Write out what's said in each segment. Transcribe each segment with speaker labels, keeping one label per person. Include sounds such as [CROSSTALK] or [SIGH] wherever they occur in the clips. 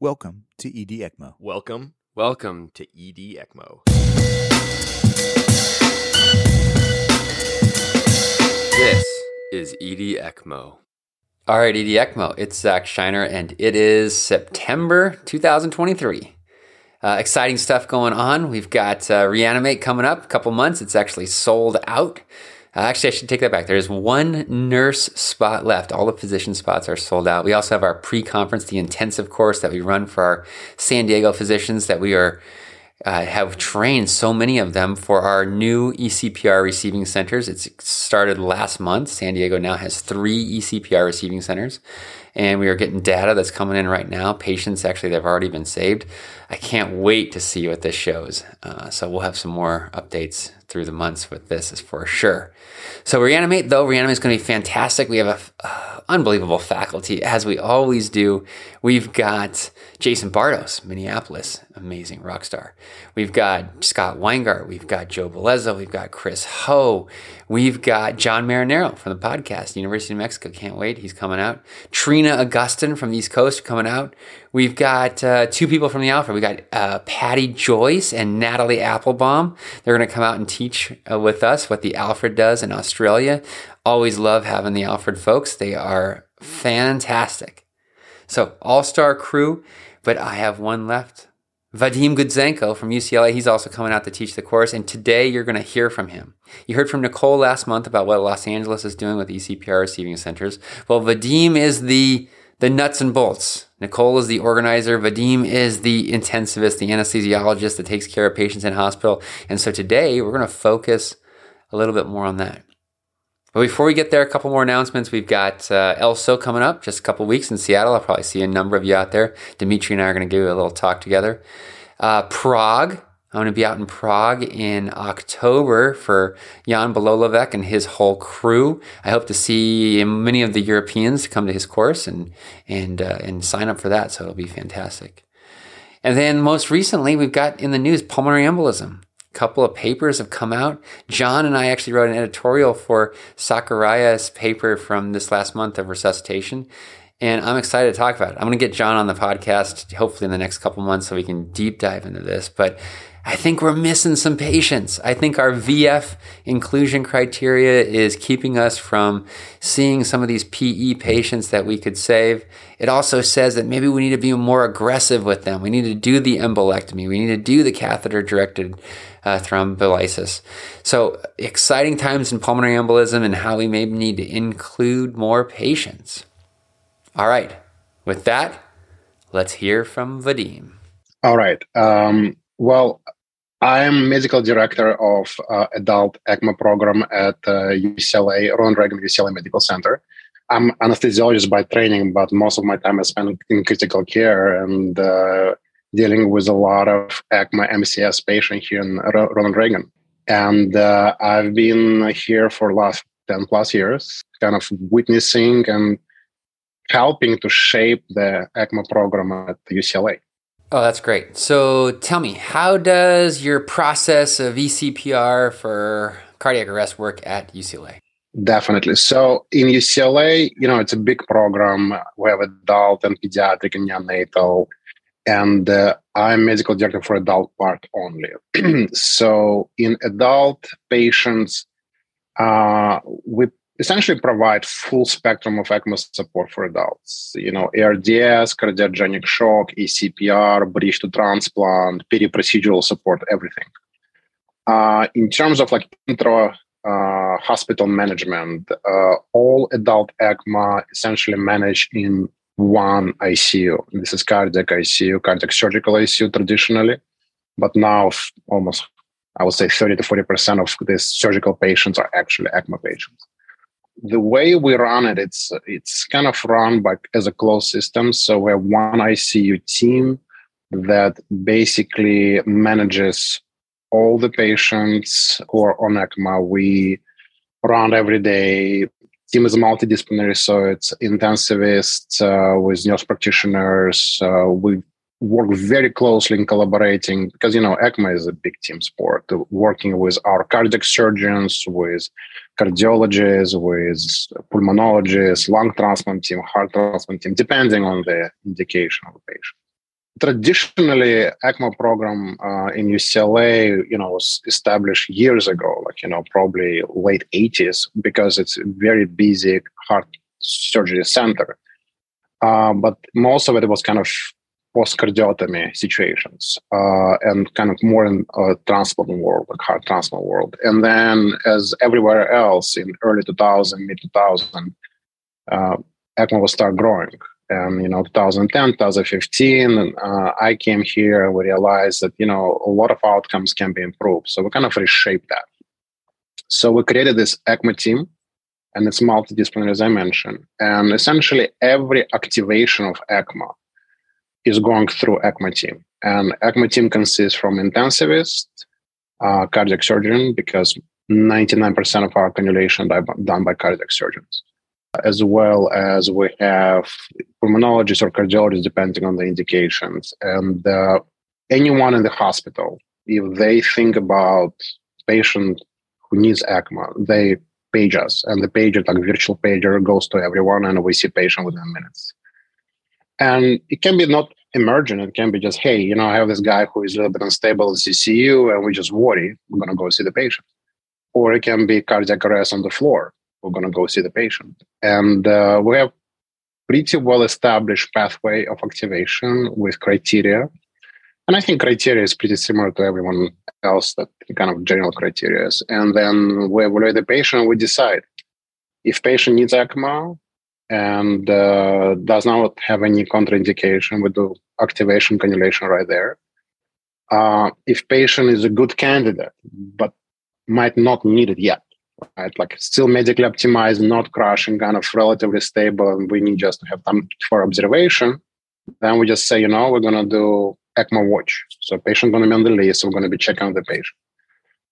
Speaker 1: Welcome to ED ECMO.
Speaker 2: Welcome, welcome to ED ECMO. This is ED ECMO.
Speaker 3: All right, ED ECMO. It's Zack Shinar, and it is September 2023. Uh, exciting stuff going on. We've got uh, Reanimate coming up, a couple months. It's actually sold out. Uh, actually, I should take that back. There's one nurse spot left. All the physician spots are sold out. We also have our pre conference, the intensive course that we run for our San Diego physicians that we are. Uh, have trained so many of them for our new ECPR receiving centers. It's started last month. San Diego now has three ECPR receiving centers, and we are getting data that's coming in right now. Patients actually that have already been saved. I can't wait to see what this shows. Uh, so we'll have some more updates through the months with this is for sure. So Reanimate though, Reanimate is going to be fantastic. We have a uh, unbelievable faculty as we always do. We've got Jason Bartos, Minneapolis, amazing rock star. We've got Scott Weingart. We've got Joe Bellezzo. We've got Chris Ho. We've got Jon Marinaro from the podcast, University of Mexico. Can't wait. He's coming out. Trina Augustin from the East Coast coming out. We've got uh, two people from the Alfred. We got uh, Patty Joyce and Natalie Applebaum. They're going to come out and teach uh, with us what the Alfred does in Australia. Always love having the Alfred folks. They are fantastic. So, all star crew, but I have one left. Vadim Gudzenko from UCLA, he's also coming out to teach the course, and today you're going to hear from him. You heard from Nichole last month about what Los Angeles is doing with ECPR receiving centers. Well, Vadim is the the nuts and bolts. Nichole is the organizer. Vadim is the intensivist, the anesthesiologist that takes care of patients in hospital. And so today we're going to focus a little bit more on that. But before we get there, a couple more announcements. We've got uh, ELSO coming up, just a couple weeks in Seattle. I'll probably see a number of you out there. Dimitri and I are going to do a little talk together. Uh, Prague, I'm going to be out in Prague in October for Jan Belohlavek and his whole crew. I hope to see many of the Europeans come to his course and and uh, and sign up for that. So it'll be fantastic. And then most recently, we've got in the news pulmonary embolism. Couple of papers have come out. Jon and I actually wrote an editorial for Sakuraya's paper from this last month of resuscitation. And I'm excited to talk about it. I'm going to get Jon on the podcast, hopefully in the next couple months, so we can deep dive into this. But I think we're missing some patients. I think our VF inclusion criteria is keeping us from seeing some of these PE patients that we could save. It also says that maybe we need to be more aggressive with them. We need to do the embolectomy. We need to do the catheter directed uh, thrombolysis. So exciting times in pulmonary embolism and how we may need to include more patients. All right. With that, let's hear from Vadim.
Speaker 4: All right. Um, well, I'm medical director of uh, adult ECMO program at uh, UCLA, Ronald Reagan UCLA Medical Center. I'm anesthesiologist by training, but most of my time I spend in critical care and uh, dealing with a lot of ECMO MCS patients here in R- Ronald Reagan. And uh, I've been here for last 10 plus years, kind of witnessing and helping to shape the ECMO program at UCLA.
Speaker 3: Oh, that's great. So tell me, how does your process of ECPR for cardiac arrest work at UCLA?
Speaker 4: Definitely. So in UCLA, you know, it's a big program. We have adult and pediatric and neonatal, and uh, I'm medical director for adult part only. [CLEARS THROAT] so in adult patients, uh, we essentially provide full spectrum of ECMO support for adults. You know, ARDS, cardiogenic shock, ECPR, bridge to transplant, peri-procedural support, everything. Uh, in terms of like intra uh, hospital management, uh, all adult ECMO essentially managed in one ICU. This is cardiac ICU, cardiac surgical ICU traditionally, but now almost I would say 30 to 40% of these surgical patients are actually ECMO patients the way we run it, it's it's kind of run by as a closed system. So we have one ICU team that basically manages all the patients who are on ECMO. We run every day. Team is multidisciplinary, so it's intensivists uh, with nurse practitioners. Uh, we work very closely in collaborating because you know ECMO is a big team sport. Working with our cardiac surgeons, with cardiologists, with pulmonologists, lung transplant team, heart transplant team, depending on the indication of the patient. traditionally ECMO program uh, in UCLA, you know, was established years ago, like you know, probably late 80s, because it's a very busy heart surgery center. Uh, but most of it was kind of post-cardiotomy situations uh, and kind of more in uh, transplant world, like heart transplant world. And then, as everywhere else in early 2000, mid 2000, uh, ECMO will start growing. And you know 2010 2015 uh, i came here and we realized that you know a lot of outcomes can be improved. So we kind of reshaped that. So we created this ecmo team and it's multidisciplinary as i mentioned. And essentially every activation of ecmo is going through ecmo team and ecmo team consists from intensivist uh, cardiac surgeon because 99% of our cannulation done by cardiac surgeons as well as we have pulmonologists or cardiologists, depending on the indications. And uh, anyone in the hospital, if they think about patient who needs ECMO, they page us, and the pager, like virtual pager, goes to everyone, and we see patient within minutes. And it can be not emergent; it can be just, hey, you know, I have this guy who is a little bit unstable in CCU, and we just worry, we're going to go see the patient. Or it can be cardiac arrest on the floor we're going to go see the patient. And uh, we have pretty well established pathway of activation with criteria. And I think criteria is pretty similar to everyone else, that kind of general criteria. Is. And then we evaluate the patient, we decide if patient needs ECMO and uh, does not have any contraindication, we do activation cannulation right there. Uh, if patient is a good candidate, but might not need it yet, right? Like still medically optimized, not crashing, kind of relatively stable, and we need just to have time for observation. Then we just say, you know, we're gonna do ECMO watch. So patient gonna be on the list, we're gonna be checking the patient.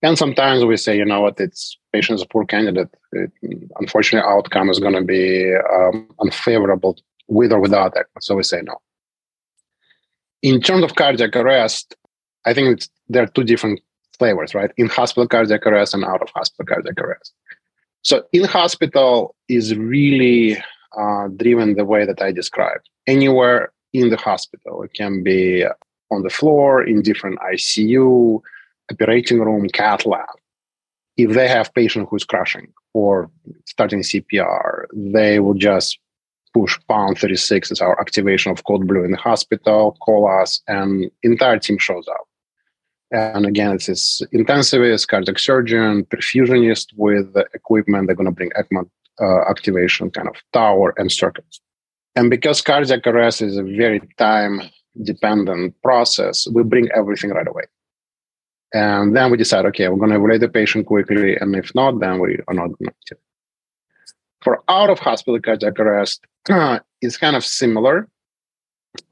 Speaker 4: And sometimes we say, you know what, it's patient is a poor candidate. It, unfortunately, outcome is gonna be um, unfavorable with or without ECMO. So we say no. In terms of cardiac arrest, I think there are two different flavors, right? In hospital cardiac arrest and out of hospital cardiac arrest. So in hospital is really uh, driven the way that I described. Anywhere in the hospital, it can be on the floor, in different ICU, operating room, cath lab. If they have patient who's crashing or starting CPR, they will just push pound 36 as our activation of code blue in the hospital, call us, and entire team shows up. And again, it's this intensivist, cardiac surgeon, perfusionist with equipment. They're going to bring ECMO uh, activation kind of tower and circuits. And because cardiac arrest is a very time dependent process, we bring everything right away. And then we decide, okay, we're going to evaluate the patient quickly. And if not, then we are not going to. For out of hospital cardiac arrest, uh, [CLEARS THROAT] it's kind of similar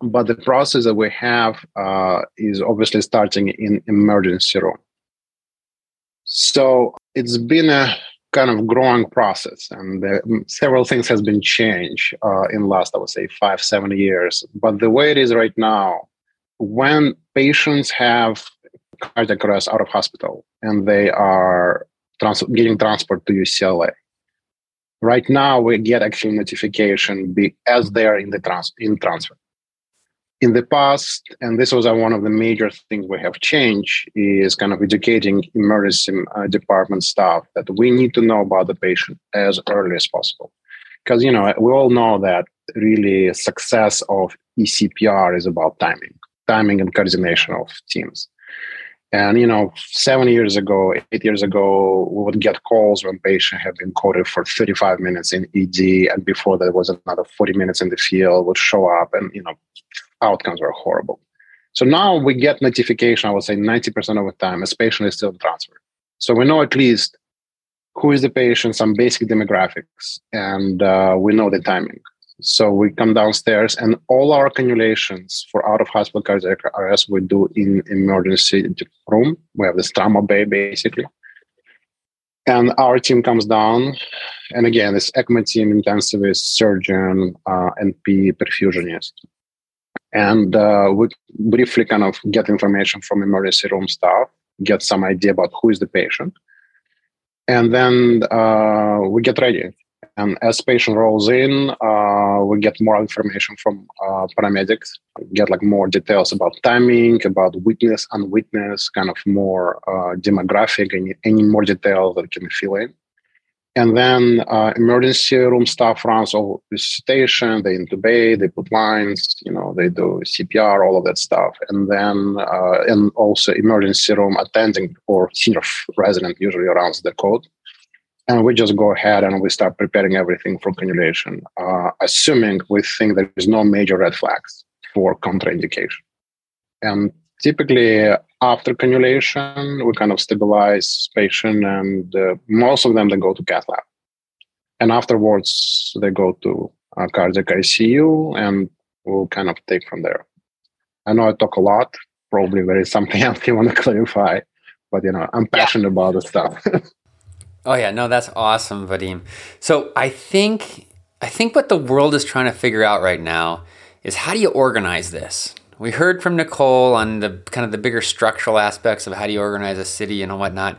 Speaker 4: but the process that we have uh, is obviously starting in emergency room. So it's been a kind of growing process, and several things has been changed uh, in last, I would say, five seven years. But the way it is right now, when patients have cardiac arrest out of hospital and they are trans- getting transport to UCLA, right now we get actually notification as they are in the trans- in transfer in the past, and this was one of the major things we have changed, is kind of educating emergency uh, department staff that we need to know about the patient as early as possible. Because, you know, we all know that really success of ECPR is about timing, timing and coordination of teams. And, you know, seven years ago, eight years ago, we would get calls when patient had been coded for 35 minutes in ED. And before that was another 40 minutes in the field would show up and, you know, outcomes were horrible. So now we get notification, I would say 90% of the time, a patient is still transferred. So we know at least who is the patient, some basic demographics, and uh, we know the timing. So we come downstairs, and all our cannulations for out of hospital cardiac arrest we do in emergency room. We have this trauma bay basically, and our team comes down, and again, this ECMO team, intensivist, surgeon, uh, NP, perfusionist, and uh, we briefly kind of get information from emergency room staff, get some idea about who is the patient, and then uh, we get ready. And as patient rolls in, uh, we get more information from uh, paramedics, get like more details about timing, about witness, unwitness, kind of more uh, demographic, and any more details that can fill in. And then uh, emergency room staff runs all resuscitation, they intubate, they put lines, you know, they do CPR, all of that stuff. And then, uh, and also emergency room attending or senior resident usually runs the code and we just go ahead and we start preparing everything for cannulation, uh, assuming we think there is no major red flags for contraindication. And typically, after cannulation, we kind of stabilize patient, and uh, most of them they go to cath lab, and afterwards they go to uh, cardiac ICU, and we'll kind of take from there. I know I talk a lot. Probably there is something [LAUGHS] else you want to clarify, but you know I'm passionate yeah. about the stuff. [LAUGHS]
Speaker 3: Oh yeah, no, that's awesome, Vadim. So I think I think what the world is trying to figure out right now is how do you organize this? We heard from Nichole on the kind of the bigger structural aspects of how do you organize a city and whatnot.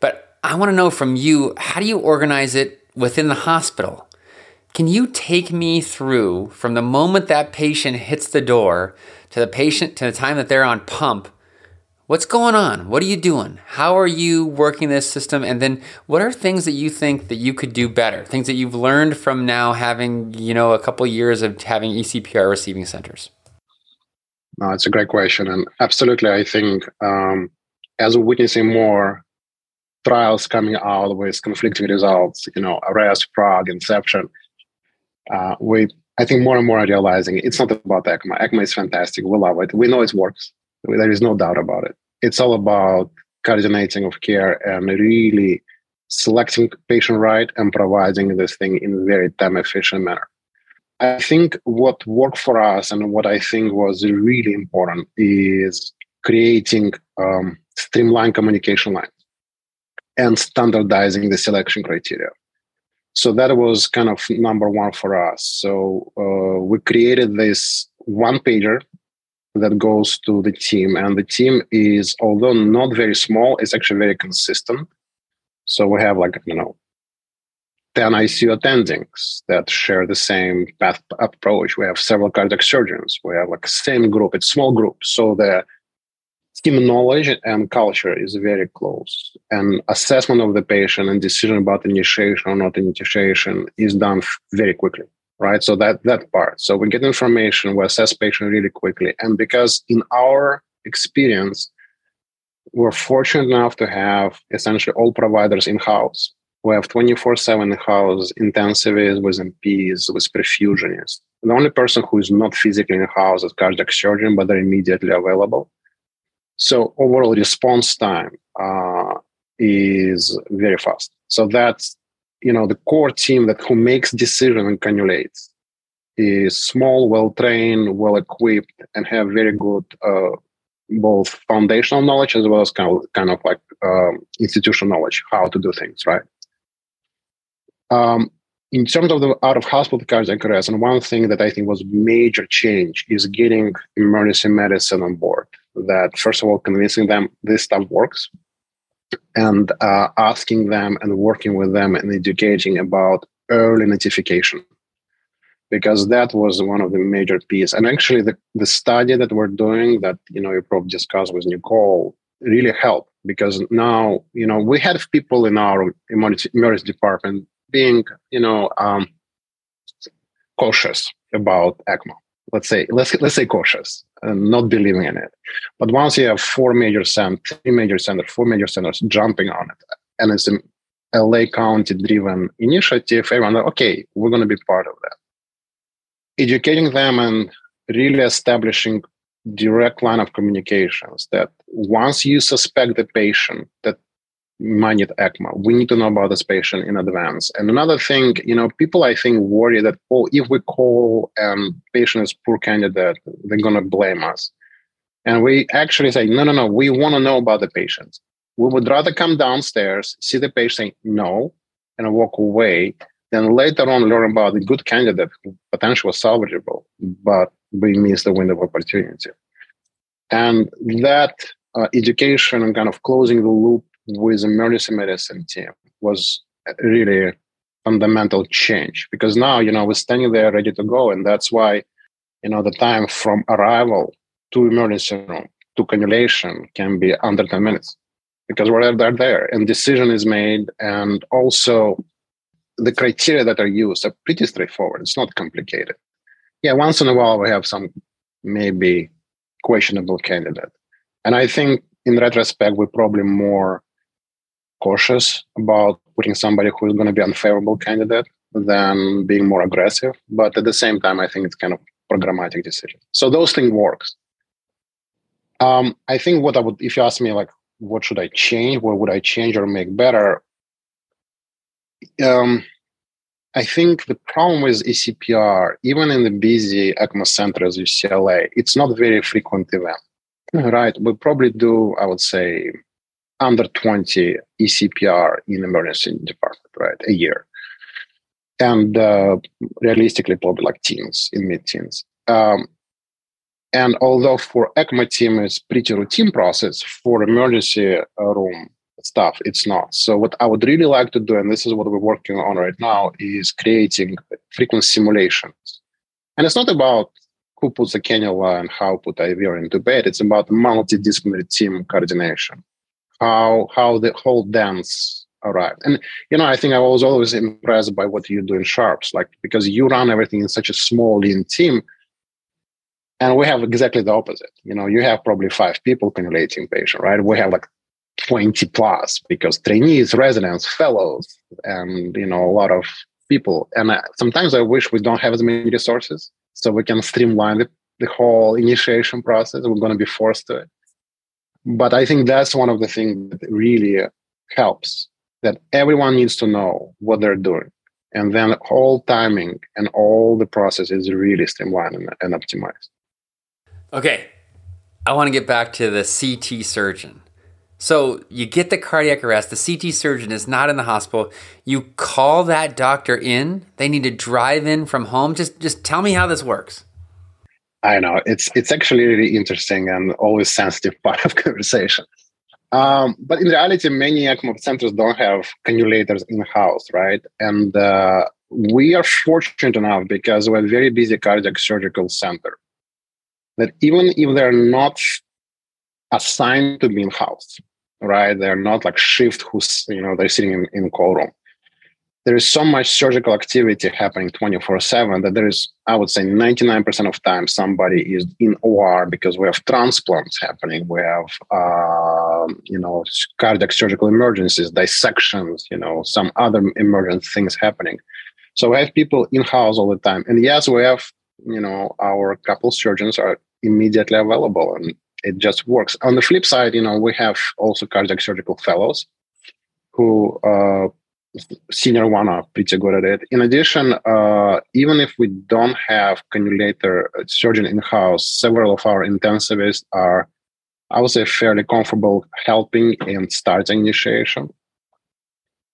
Speaker 3: But I want to know from you, how do you organize it within the hospital? Can you take me through from the moment that patient hits the door to the patient to the time that they're on pump What's going on? What are you doing? How are you working this system? And then what are things that you think that you could do better? Things that you've learned from now having, you know, a couple years of having ECPR receiving centers?
Speaker 4: No, it's a great question. And absolutely, I think um, as we're witnessing more trials coming out with conflicting results, you know, arrest, Prague, Inception, uh, we, I think more and more are realizing it's not about ECMO. ECMO is fantastic. We love it. We know it works there is no doubt about it. It's all about coordinating of care and really selecting patient right and providing this thing in a very time efficient manner. I think what worked for us and what I think was really important is creating um, streamlined communication lines and standardizing the selection criteria. So that was kind of number one for us. So uh, we created this one pager that goes to the team. And the team is, although not very small, it's actually very consistent. So we have like, you know, 10 ICU attendings that share the same path approach. We have several cardiac surgeons. We have like same group. It's small group. So the team knowledge and culture is very close. And assessment of the patient and decision about initiation or not initiation is done very quickly right? So that that part. So we get information, we assess patient really quickly, and because in our experience, we're fortunate enough to have essentially all providers in house. We have 24 7 in house intensivists with MPs, with perfusionists. The only person who is not physically in house is cardiac surgeon, but they're immediately available. So overall response time uh, is very fast. So that's you know the core team that who makes decision and cannulates is small, well trained, well equipped, and have very good uh, both foundational knowledge as well as kind of kind of like um, institutional knowledge how to do things right. Um, in terms of the out of hospital cardiac arrest, and one thing that I think was major change is getting emergency medicine on board. That first of all, convincing them this stuff works, and uh, asking them and working with them and educating about early notification. Because that was one of the major pieces and actually the, the study that we're doing that you know you probably discussed with nichole really helped. Because now you know we had people in our emergency, emergency department being you know um, cautious about ecmo let's say let's let's say cautious and not believing in it. But once you have four major centers, three major centers, four major centers jumping on it, and it's a LA County driven initiative, everyone okay, we're going to be part of that. Educating them and really establishing direct line of communications that once you suspect the patient that might need ECMO. We need to know about this patient in advance. And another thing, you know, people I think worry that oh, if we call and patient is poor candidate, they're gonna blame us. And we actually say, no, no, no, we want to know about the patient. We would rather come downstairs, see the patient, say no, and walk away, then later on learn about the good candidate who potentially was salvageable, but we miss the window of opportunity. And that uh, education and kind of closing the loop with emergency medicine team was really fundamental change. Because now you know we're standing there ready to go and that's why you know the time from arrival to emergency room to cannulation can be under 10 minutes. Because we're they're there and decision is made and also the criteria that are used are pretty straightforward. It's not complicated. Yeah once in a while we have some maybe questionable candidate. And i think in retrospect we're probably more cautious about putting somebody who's going to be unfavorable candidate than being more aggressive but at the same time i think it's kind of programmatic decision so those things works um, i think what i would if you ask me like what should I change? What would I change or make better? Um, I think the problem with ECPR, even in the busy ECMO centers, UCLA, it's not very frequent event, right? We probably do, I would say, under 20 ECPR in emergency department, right, a year. And uh, realistically, probably like teens, in mid-teens. Um, and although for ECMO team it's pretty routine process, for emergency uh, room stuff, it's not. So what I would really like to do, and this is what we're working on right now, is creating frequent simulations. And it's not about who puts a cannula and how put IV or intubate. It's about multidisciplinary team coordination, how how the whole dance arrived. And you know, I think I was always impressed by what you do in Sharps, like because you run everything in such a small lean team and we have exactly the opposite. You know, you have probably five people cannulating patient, right? We have like 20 plus because trainees, residents, fellows, and, you know, a lot of people. And uh, sometimes I wish we don't have as many resources so we can streamline the, the whole initiation process. We're going to be forced to it. But I think that's one of the things that really helps that everyone needs to know what they're doing. And then all timing and all the process is really streamlined and, and optimized.
Speaker 3: Okay, I want to get back to the CT surgeon. So you get the cardiac arrest, the CT surgeon is not in the hospital. You call that doctor in. They need to drive in from home. Just just tell me how this works.
Speaker 4: I know it's it's actually really interesting and always sensitive [LAUGHS] part of conversation. Um, but in reality, many ECMO centers don't have cannulators in house, right? And uh, we are fortunate enough because we're a very busy cardiac surgical center that even if they're not assigned to be in house, right? They're not like shift who's, you know, they're sitting in, in call room. There is so much surgical activity happening 24 7 that there is, I would say, 99% of time somebody is in OR because we have transplants happening. We have, uh, you know, cardiac surgical emergencies, dissections, you know, some other emergent things happening. So we have people in house all the time. And yes, we have, you know, our couple surgeons are immediately available and it just works. On the flip side, you know, we have also cardiac surgical fellows who uh, senior one are pretty good at it. In addition, uh, even if we don't have cannulator uh, surgeon in house, several of our intensivists are, I would say, fairly comfortable helping in starting initiation.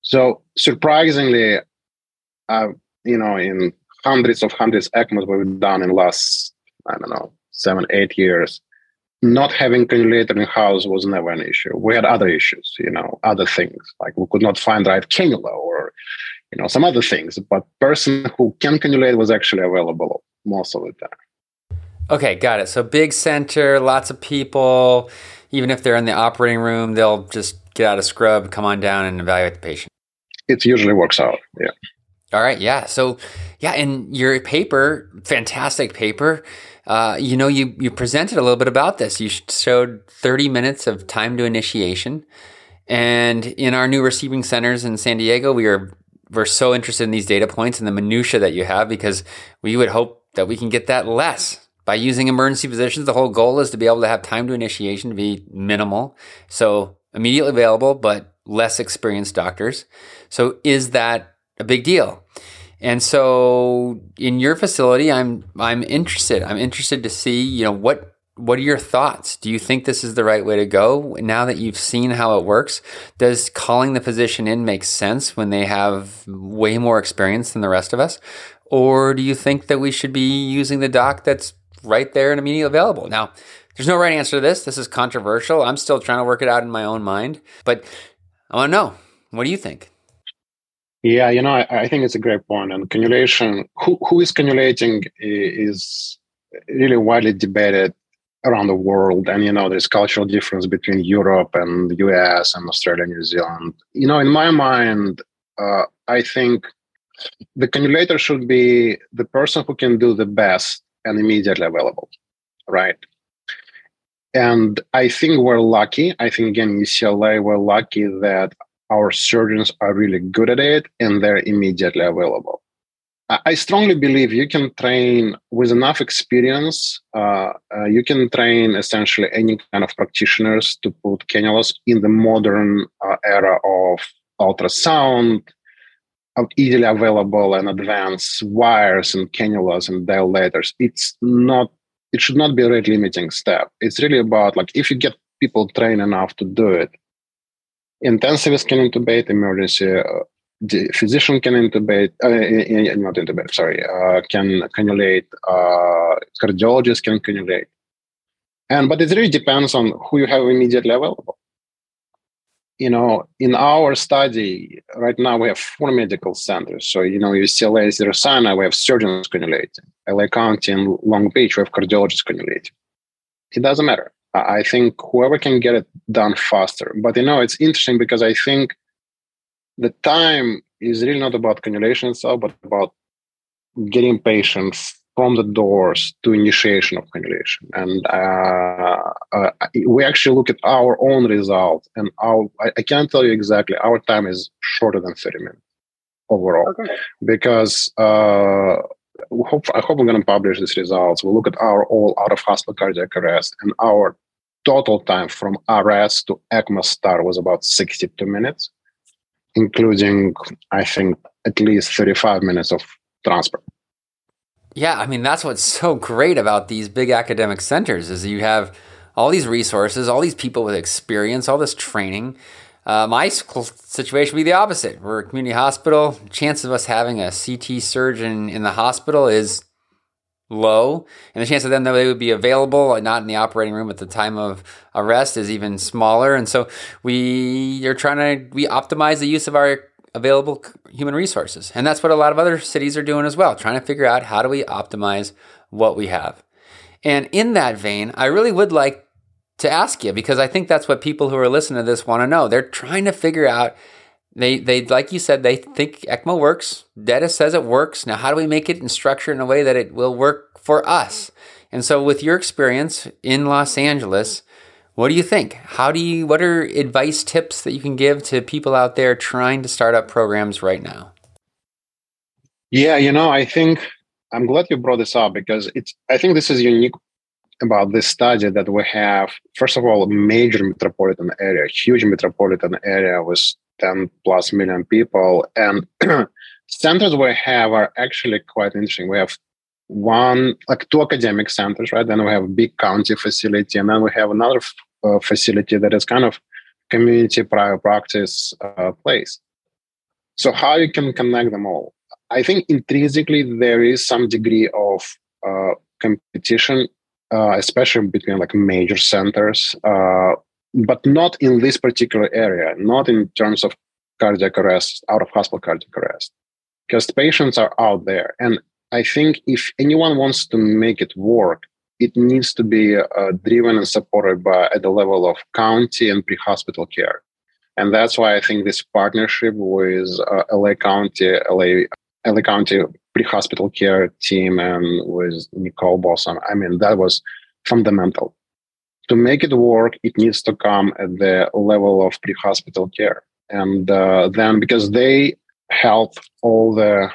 Speaker 4: So surprisingly, uh, you know, in hundreds of hundreds ECMOs we've done in last, I don't know, seven, eight years, not having cannulator in house was never an issue. We had other issues, you know, other things like we could not find right cannula or, you know, some other things. But person who can cannulate was actually available most of the time.
Speaker 3: Okay, got it. So big center, lots of people. Even if they're in the operating room, they'll just get out of scrub, come on down, and evaluate the patient.
Speaker 4: It usually works out. Yeah.
Speaker 3: All right. Yeah. So, yeah, in your paper, fantastic paper uh, you know, you, you presented a little bit about this. You showed 30 minutes of time to initiation. And in our new receiving centers in San Diego, we are we're so interested in these data points and the minutia that you have because we would hope that we can get that less by using emergency physicians. The whole goal is to be able to have time to initiation to be minimal, so immediately available, but less experienced doctors. So is that a big deal? And so in your facility, I'm I'm interested. I'm interested to see, you know, what what are your thoughts? Do you think this is the right way to go now that you've seen how it works? Does calling the physician in make sense when they have way more experience than the rest of us? Or do you think that we should be using the doc that's right there and immediately available? Now, there's no right answer to this. This is controversial. I'm still trying to work it out in my own mind, but I want to know what do you think?
Speaker 4: Yeah, you know, I, I, think it's a great point. And cannulation, who, who is cannulating is really widely debated around the world. And, you know, there's cultural difference between Europe and the US and Australia, New Zealand. You know, in my mind, uh, I think the cannulator should be the person who can do the best and immediately available, right? And I think we're lucky. I think again, UCLA, we're lucky that our surgeons are really good at it and they're immediately available. I strongly believe you can train with enough experience. Uh, uh, you can train essentially any kind of practitioners to put cannulas in the modern uh, era of ultrasound, easily available and advanced wires and cannulas and dilators. It's not. It should not be a rate limiting step. It's really about like if you get people trained enough to do it, intensivist can intubate, emergency uh, the physician can intubate, uh, not intubate, sorry, uh, can cannulate, uh, cardiologist can cannulate. And, but it really depends on who you have immediately available. You know, in our study, right now we have four medical centers. So, you know, UCLA, Cedars-Sinai, we have surgeons cannulating. LA County and Long Beach, we have cardiologists cannulating. It doesn't matter. I think whoever can get it done faster. But you know, it's interesting because I think the time is really not about cannulation itself, but about getting patients from the doors to initiation of cannulation. And uh, uh, we actually look at our own results, and our I, I, can't tell you exactly. Our time is shorter than thirty minutes overall, okay. because uh, hope, I hope we're going to publish these results. We'll look at our all out of hospital cardiac arrest, and our total time from arrest to ECMO start was about 62 minutes, including, I think, at least 35 minutes of transport.
Speaker 3: Yeah, I mean that's what's so great about these big academic centers is you have all these resources, all these people with experience, all this training. Uh, my situation would be the opposite. We're a community hospital. Chance of us having a CT surgeon in the hospital is low, and the chance of them that they would be available, not in the operating room at the time of arrest, is even smaller. And so we are trying to we optimize the use of our available human resources, and that's what a lot of other cities are doing as well, trying to figure out how do we optimize what we have. And in that vein, I really would like to ask you because I think that's what people who are listening to this want to know. They're trying to figure out they, they, like you said, they think ECMO works. DETA says it works. Now, how do we make it and structure in a way that it will work for us? And so, with your experience in Los Angeles, what do you think? How do you? What are advice tips that you can give to people out there trying to start up programs right now?
Speaker 4: Yeah, you know, I think I'm glad you brought this up because it's. I think this is unique about this study that we have. First of all, a major metropolitan area, huge metropolitan area with 10 plus million people. And [CLEARS THROAT] centers we have are actually quite interesting. We have one, like two academic centers, right? Then we have a big county facility, and then we have another uh, facility that is kind of community prior practice uh, place. So how you can connect them all? I think intrinsically there is some degree of uh, competition, uh, especially between like major centers. Uh, but not in this particular area, not in terms of cardiac arrest, out of hospital cardiac arrest, because patients are out there. And I think if anyone wants to make it work, it needs to be uh, driven and supported by at the level of county and pre-hospital care. And that's why I think this partnership with uh, LA County, LA, LA County pre-hospital care team and with Nichole Bosson, I mean, that was fundamental to make it work, it needs to come at the level of pre-hospital care. And uh, then because they help all the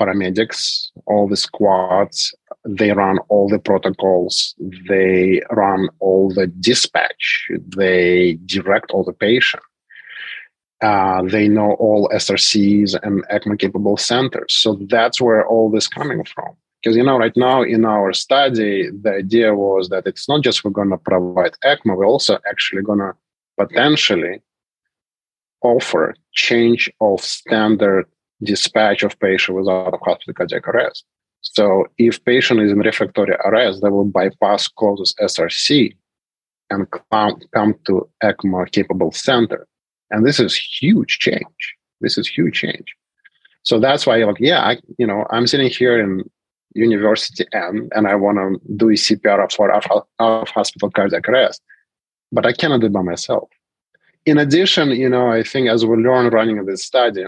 Speaker 4: paramedics, all the squads, they run all the protocols, they run all the dispatch, they direct all the patient. Uh, they know all SRCs and ECMO capable centers. So that's where all this coming from. Because you know, right now in our study, the idea was that it's not just we're going to provide ECMO, we're also actually going to potentially offer change of standard dispatch of patient without hospital cardiac arrest. So if patient is in refractory arrest, they will bypass closest SRC and come, come to ECMO capable center. And this is huge change This is huge change. So that's why, like, yeah, I, you know, I'm sitting here in University M and I want to do CPR for out of hospital cardiac arrest, but I cannot do it by myself. In addition, you know, I think as we learn running this study,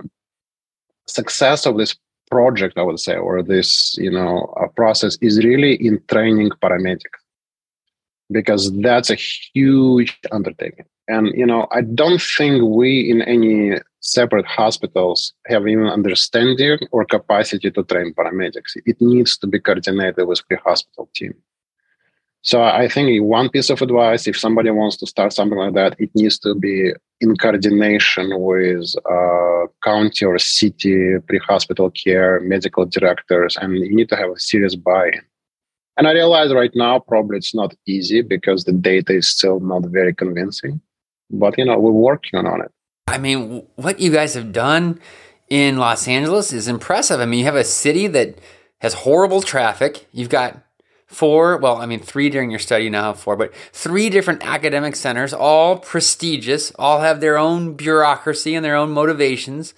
Speaker 4: success of this project, I would say, or this, you know, process is really in training paramedics because that's a huge undertaking. And you know, I don't think we in any separate hospitals have even understanding or capacity to train paramedics. It needs to be coordinated with pre-hospital team. So I think one piece of advice, if somebody wants to start something like that, it needs to be in coordination with uh, county or city pre-hospital care, medical directors, and you need to have a serious buy-in. And I realize right now probably it's not easy because the data is still not very convincing. But you know, we're working on it.
Speaker 3: I mean, what you guys have done in Los Angeles is impressive. I mean, you have a city that has horrible traffic. You've got four, well, I mean, three during your study, now have four, but three different academic centers, all prestigious, all have their own bureaucracy and their own motivations.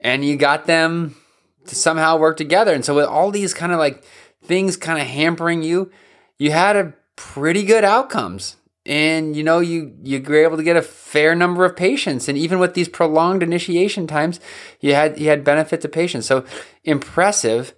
Speaker 3: And you got them to somehow work together. And so, with all these kind of like things kind of hampering you, you had a pretty good outcomes. And you know, you you were able to get a fair number of patients, and even with these prolonged initiation times, you had you had benefit to patients. So impressive.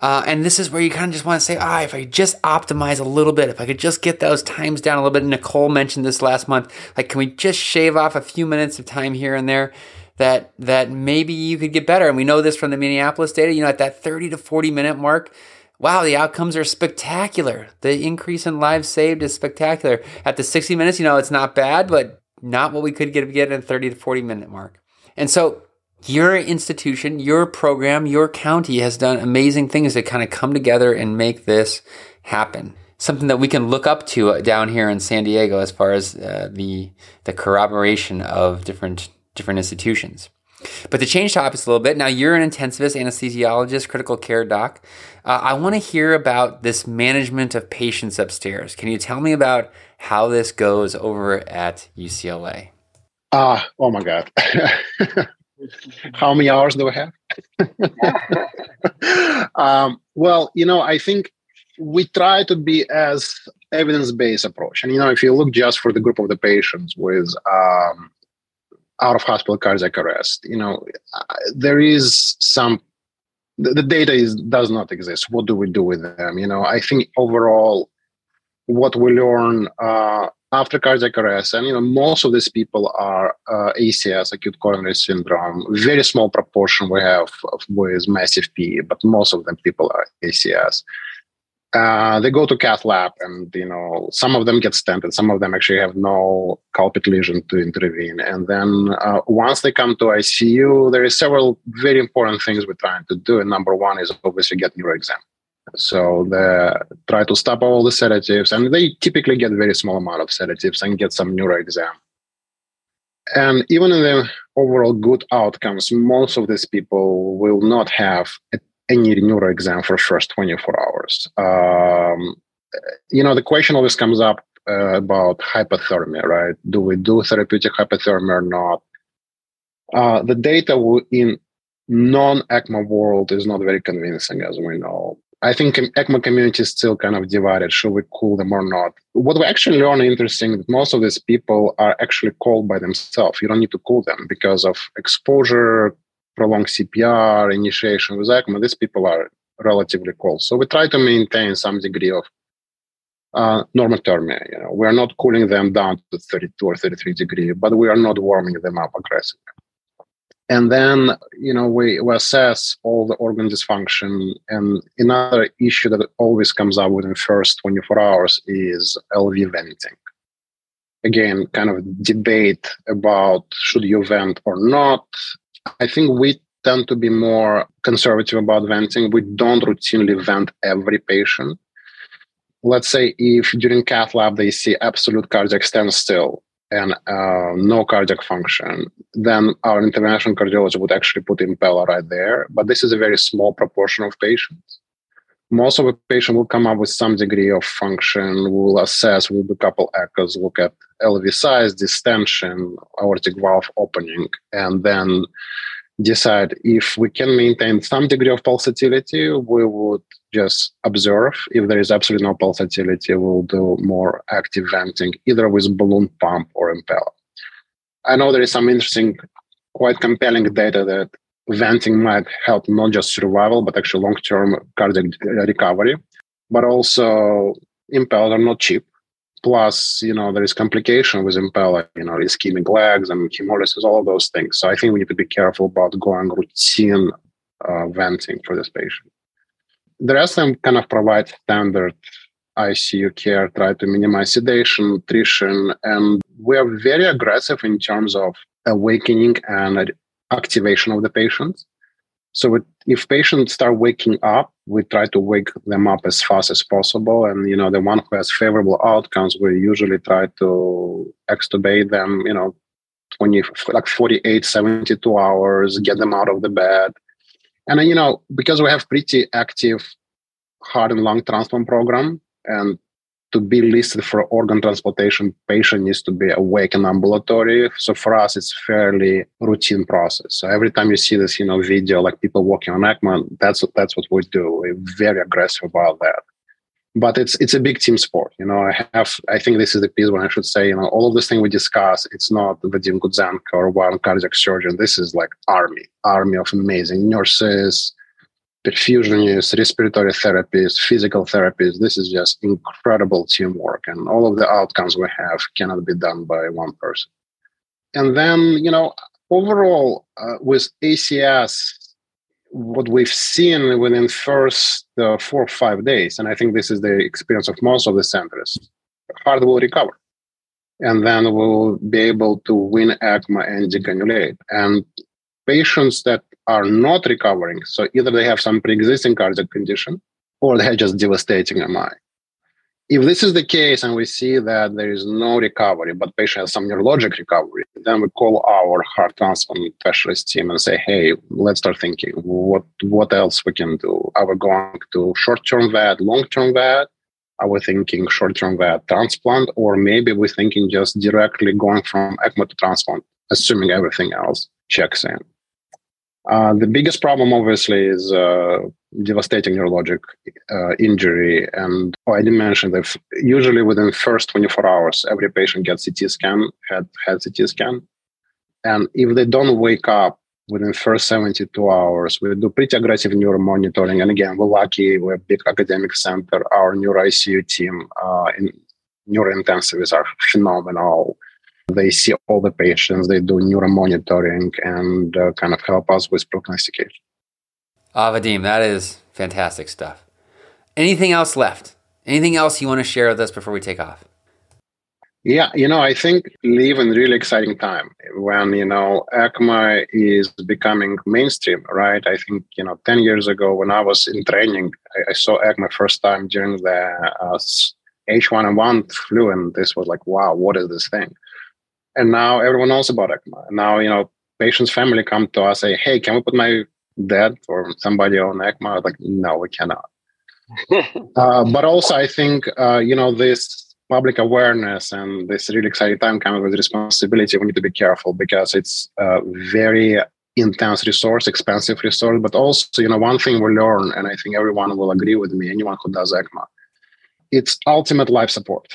Speaker 3: Uh, and this is where you kind of just want to say, ah, if I just optimize a little bit, if I could just get those times down a little bit. Nichole mentioned this last month. Like, can we just shave off a few minutes of time here and there? That that maybe you could get better. And we know this from the Minneapolis data. You know, at that 30 to 40 minute mark, wow, the outcomes are spectacular. The increase in lives saved is spectacular. At the 60 minutes, you know, it's not bad, but not what we could get, get in 30 to 40 minute mark. And so your institution, your program, your county has done amazing things to kind of come together and make this happen. Something that we can look up to down here in San Diego as far as uh, the the corroboration of different different institutions. But to change topics a little bit, now you're an intensivist, anesthesiologist, critical care doc. Uh, I want to hear about this management of patients upstairs. Can you tell me about how this goes over at UCLA?
Speaker 4: Ah, uh, oh my God. [LAUGHS] how many hours do we have? [LAUGHS] um, well, you know, I think we try to be as evidence-based approach. And, you know, if you look just for the group of the patients with um, out of hospital cardiac arrest. You know, there is some the, data is does not exist. What do we do with them? You know, I think overall, what we learn uh, after cardiac arrest, and you know, most of these people are uh, ACS, acute coronary syndrome. Very small proportion we have with massive PE, but most of them people are ACS uh, they go to cath lab and you know some of them get stented some of them actually have no culprit lesion to intervene. And then uh, once they come to icu there is several very important things we're trying to do. And number one is obviously get neuro exam. So they try to stop all the sedatives and they typically get very small amount of sedatives and get some neuro exam. And even in the overall good outcomes most of these people will not have a any neuro exam for first 24 hours. Um, you know, the question always comes up uh, about hypothermia, right? Do we do therapeutic hypothermia or not? Uh, the data in non-ECMO world is not very convincing, as we know. I think ECMO community is still kind of divided. Should we cool them or not? What we actually learn interesting that most of these people are actually cold by themselves. You don't need to cool them because of exposure, prolonged CPR, initiation with ECMO, these people are relatively cold. So we try to maintain some degree of uh, normothermia. You know, we are not cooling them down to 32 or 33 degree, but we are not warming them up aggressively. And then, you know, we, we assess all the organ dysfunction. And another issue that always comes up within first 24 hours is LV venting. Again, kind of debate about should you vent or not. I think we tend to be more conservative about venting. We don't routinely vent every patient. Let's say if during cath lab they see absolute cardiac standstill and uh, no cardiac function, then our interventional cardiologist would actually put Impella right there. But this is a very small proportion of patients. Most of the patient will come up with some degree of function. We'll assess, we'll do a couple echoes, look at LV size, distension, aortic valve opening, and then decide if we can maintain some degree of pulsatility, we would just observe. If there is absolutely no pulsatility, we'll do more active venting, either with balloon pump or Impella. I know there is some interesting, quite compelling data that venting might help not just survival, but actually long term cardiac recovery. But also, Impellas are not cheap. Plus, you know, there is complication with Impella, you know, ischemic legs and hemolysis, all of those things. So I think we need to be careful about going routine uh, venting for this patient. The rest of them kind of provide standard ICU care, try to minimize sedation, nutrition, and we are very aggressive in terms of awakening and activation of the patients. So if patients start waking up, we try to wake them up as fast as possible. And you know, the one who has favorable outcomes, we usually try to extubate them. You know, 20 like 48, 72 hours, get them out of the bed. And you know, because we have pretty active heart and lung transplant program, and to be listed for organ transplantation, patient needs to be awake and ambulatory. So for us, it's fairly routine process. So every time you see this, you know, video like people walking on ECMO, that's that's what we do. We're very aggressive about that. But it's it's a big team sport. You know, I have I think this is the piece when I should say, you know, all of this thing we discuss, it's not Vadim Gudzenko or one cardiac surgeon. This is like army, army of amazing nurses, perfusionists, respiratory therapists, physical therapists. This is just incredible teamwork, and all of the outcomes we have cannot be done by one person. And then, you know, overall, uh, with ACS, what we've seen within first uh, four or five days, and I think this is the experience of most of the centers, heart will recover. And then we'll be able to win ECMO and decannulate. And patients that are not recovering. So either they have some pre-existing cardiac condition or they have just devastating MI. If this is the case and we see that there is no recovery, but patient has some neurologic recovery, then we call our heart transplant specialist team and say, hey, let's start thinking what what else we can do. Are we going to short-term VAD, long-term VAD? Are we thinking short-term VAD transplant? Or maybe we're thinking just directly going from ECMO to transplant, assuming everything else checks in. Uh, the biggest problem, obviously, is uh, devastating neurologic uh, injury. And oh, I didn't mention that usually within first 24 hours, every patient gets CT scan, head, CT scan. And if they don't wake up within first 72 hours, we do pretty aggressive neuro monitoring. And again, we're lucky, we're a big academic center. Our neuro ICU team uh, in neurointensivists are phenomenal they see all the patients, they do neuromonitoring, and uh, kind of help us with prognostication.
Speaker 3: Ah, Vadim, that is fantastic stuff. Anything else left? Anything else you want to share with us before we take off?
Speaker 4: Yeah, you know, I think live in really exciting time when, you know, ECMO is becoming mainstream, right? I think, you know, 10 years ago when I was in training, I, I saw ECMO first time during the uh, H1N1 flu, and this was like, wow, what is this thing? And now everyone knows about ECMO. Now you know patient's family come to us say, "Hey, can we put my dad or somebody on ECMO?" Like, no, we cannot. [LAUGHS] uh, but also, I think uh, you know this public awareness and this really exciting time coming with responsibility. We need to be careful because it's a very intense resource, expensive resource. But also, you know, one thing we learn, and I think everyone will agree with me, anyone who does ECMO, it's ultimate life support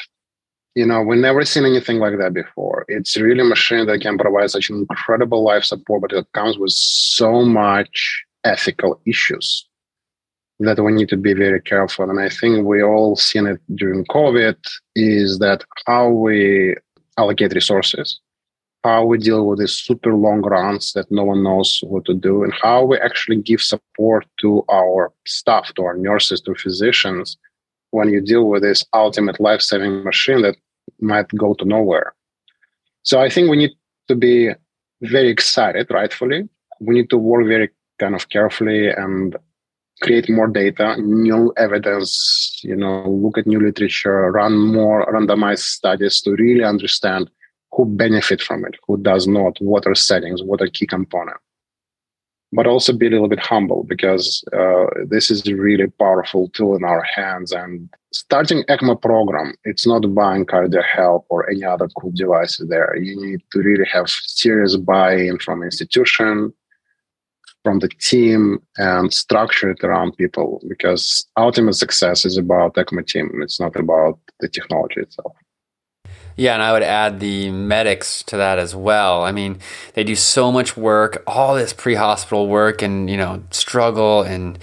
Speaker 4: you know we've never seen anything like that before. It's really a machine that can provide such incredible life support but it comes with so much ethical issues that we need to be very careful. And i think we all seen it during covid is that how we allocate resources how we deal with these super long runs that no one knows what to do and how we actually give support to our staff to our nurses to physicians when you deal with this ultimate life-saving machine that might go to nowhere. So I think we need to be very excited, rightfully. We need to work very kind of carefully and create more data, new evidence, you know, look at new literature, run more randomized studies to really understand who benefit from it, who does not, what are settings, what are key components but also be a little bit humble because uh, this is a really powerful tool in our hands. And starting ECMO program, it's not buying Cardiohelp or any other cool devices there. You need to really have serious buy-in from institution, from the team and structure it around people because ultimate success is about ECMO team. It's not about the technology itself.
Speaker 3: Yeah, and I would add the medics to that as well. I mean, they do so much work, all this pre-hospital work, and you know, struggle and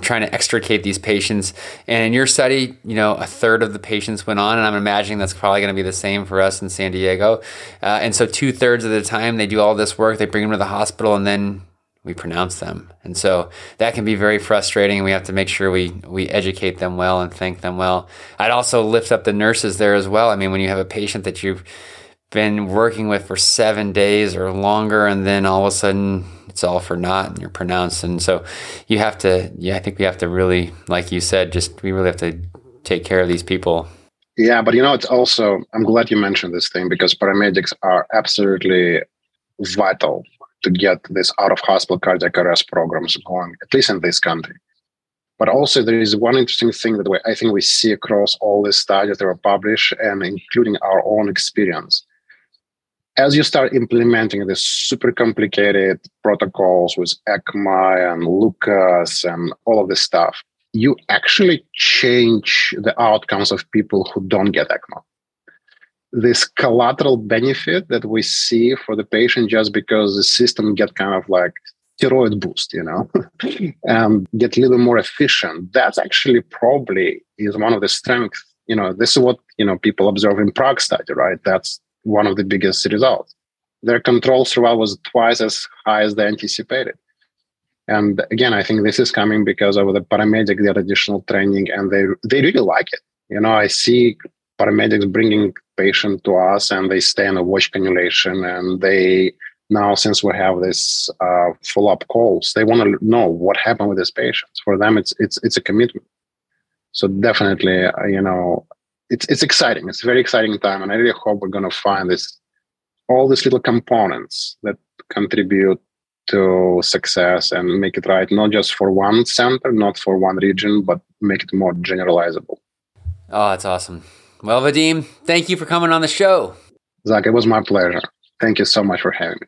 Speaker 3: trying to extricate these patients. And in your study, you know, a third of the patients went on, and I'm imagining that's probably going to be the same for us in San Diego. Uh, and so, two thirds of the time, they do all this work, they bring them to the hospital, and then we pronounce them. And so that can be very frustrating we have to make sure we we educate them well and thank them well. I'd also lift up the nurses there as well. I mean, when you have a patient that you've been working with for 7 days or longer and then all of a sudden it's all for naught and you're pronounced and so you have to yeah, I think we have to really like you said just we really have to take care of these people.
Speaker 4: Yeah, but you know it's also I'm glad you mentioned this thing because paramedics are absolutely vital to get this out of hospital cardiac arrest programs going, at least in this country. But also, there is one interesting thing that we, I think we see across all the studies that were published, and including our own experience. As you start implementing this super complicated protocols with ECMO and Lucas and all of this stuff, you actually change the outcomes of people who don't get ECMO this collateral benefit that we see for the patient just because the system get kind of like steroid boost, you know, and [LAUGHS] um, get a little more efficient. That's actually probably is one of the strengths. You know, this is what you know people observe in Prague study, right? That's one of the biggest results. Their control survival was twice as high as they anticipated. And again, I think this is coming because of the paramedic get additional training, and they they really like it. You know, I see paramedics bringing patient to us and they stay in a watch cannulation and they now since we have this uh, follow-up calls they want to know what happened with these patients. For them it's it's it's a commitment. So definitely uh, you know it's it's exciting. It's a very exciting time and i really hope we're going to find this all these little components that contribute to success and make it right not just for one center not for one region but make it more generalizable.
Speaker 3: Oh that's awesome well, Vadim, thank you for coming on the show.
Speaker 4: Zack, it was my pleasure. Thank you so much for having me.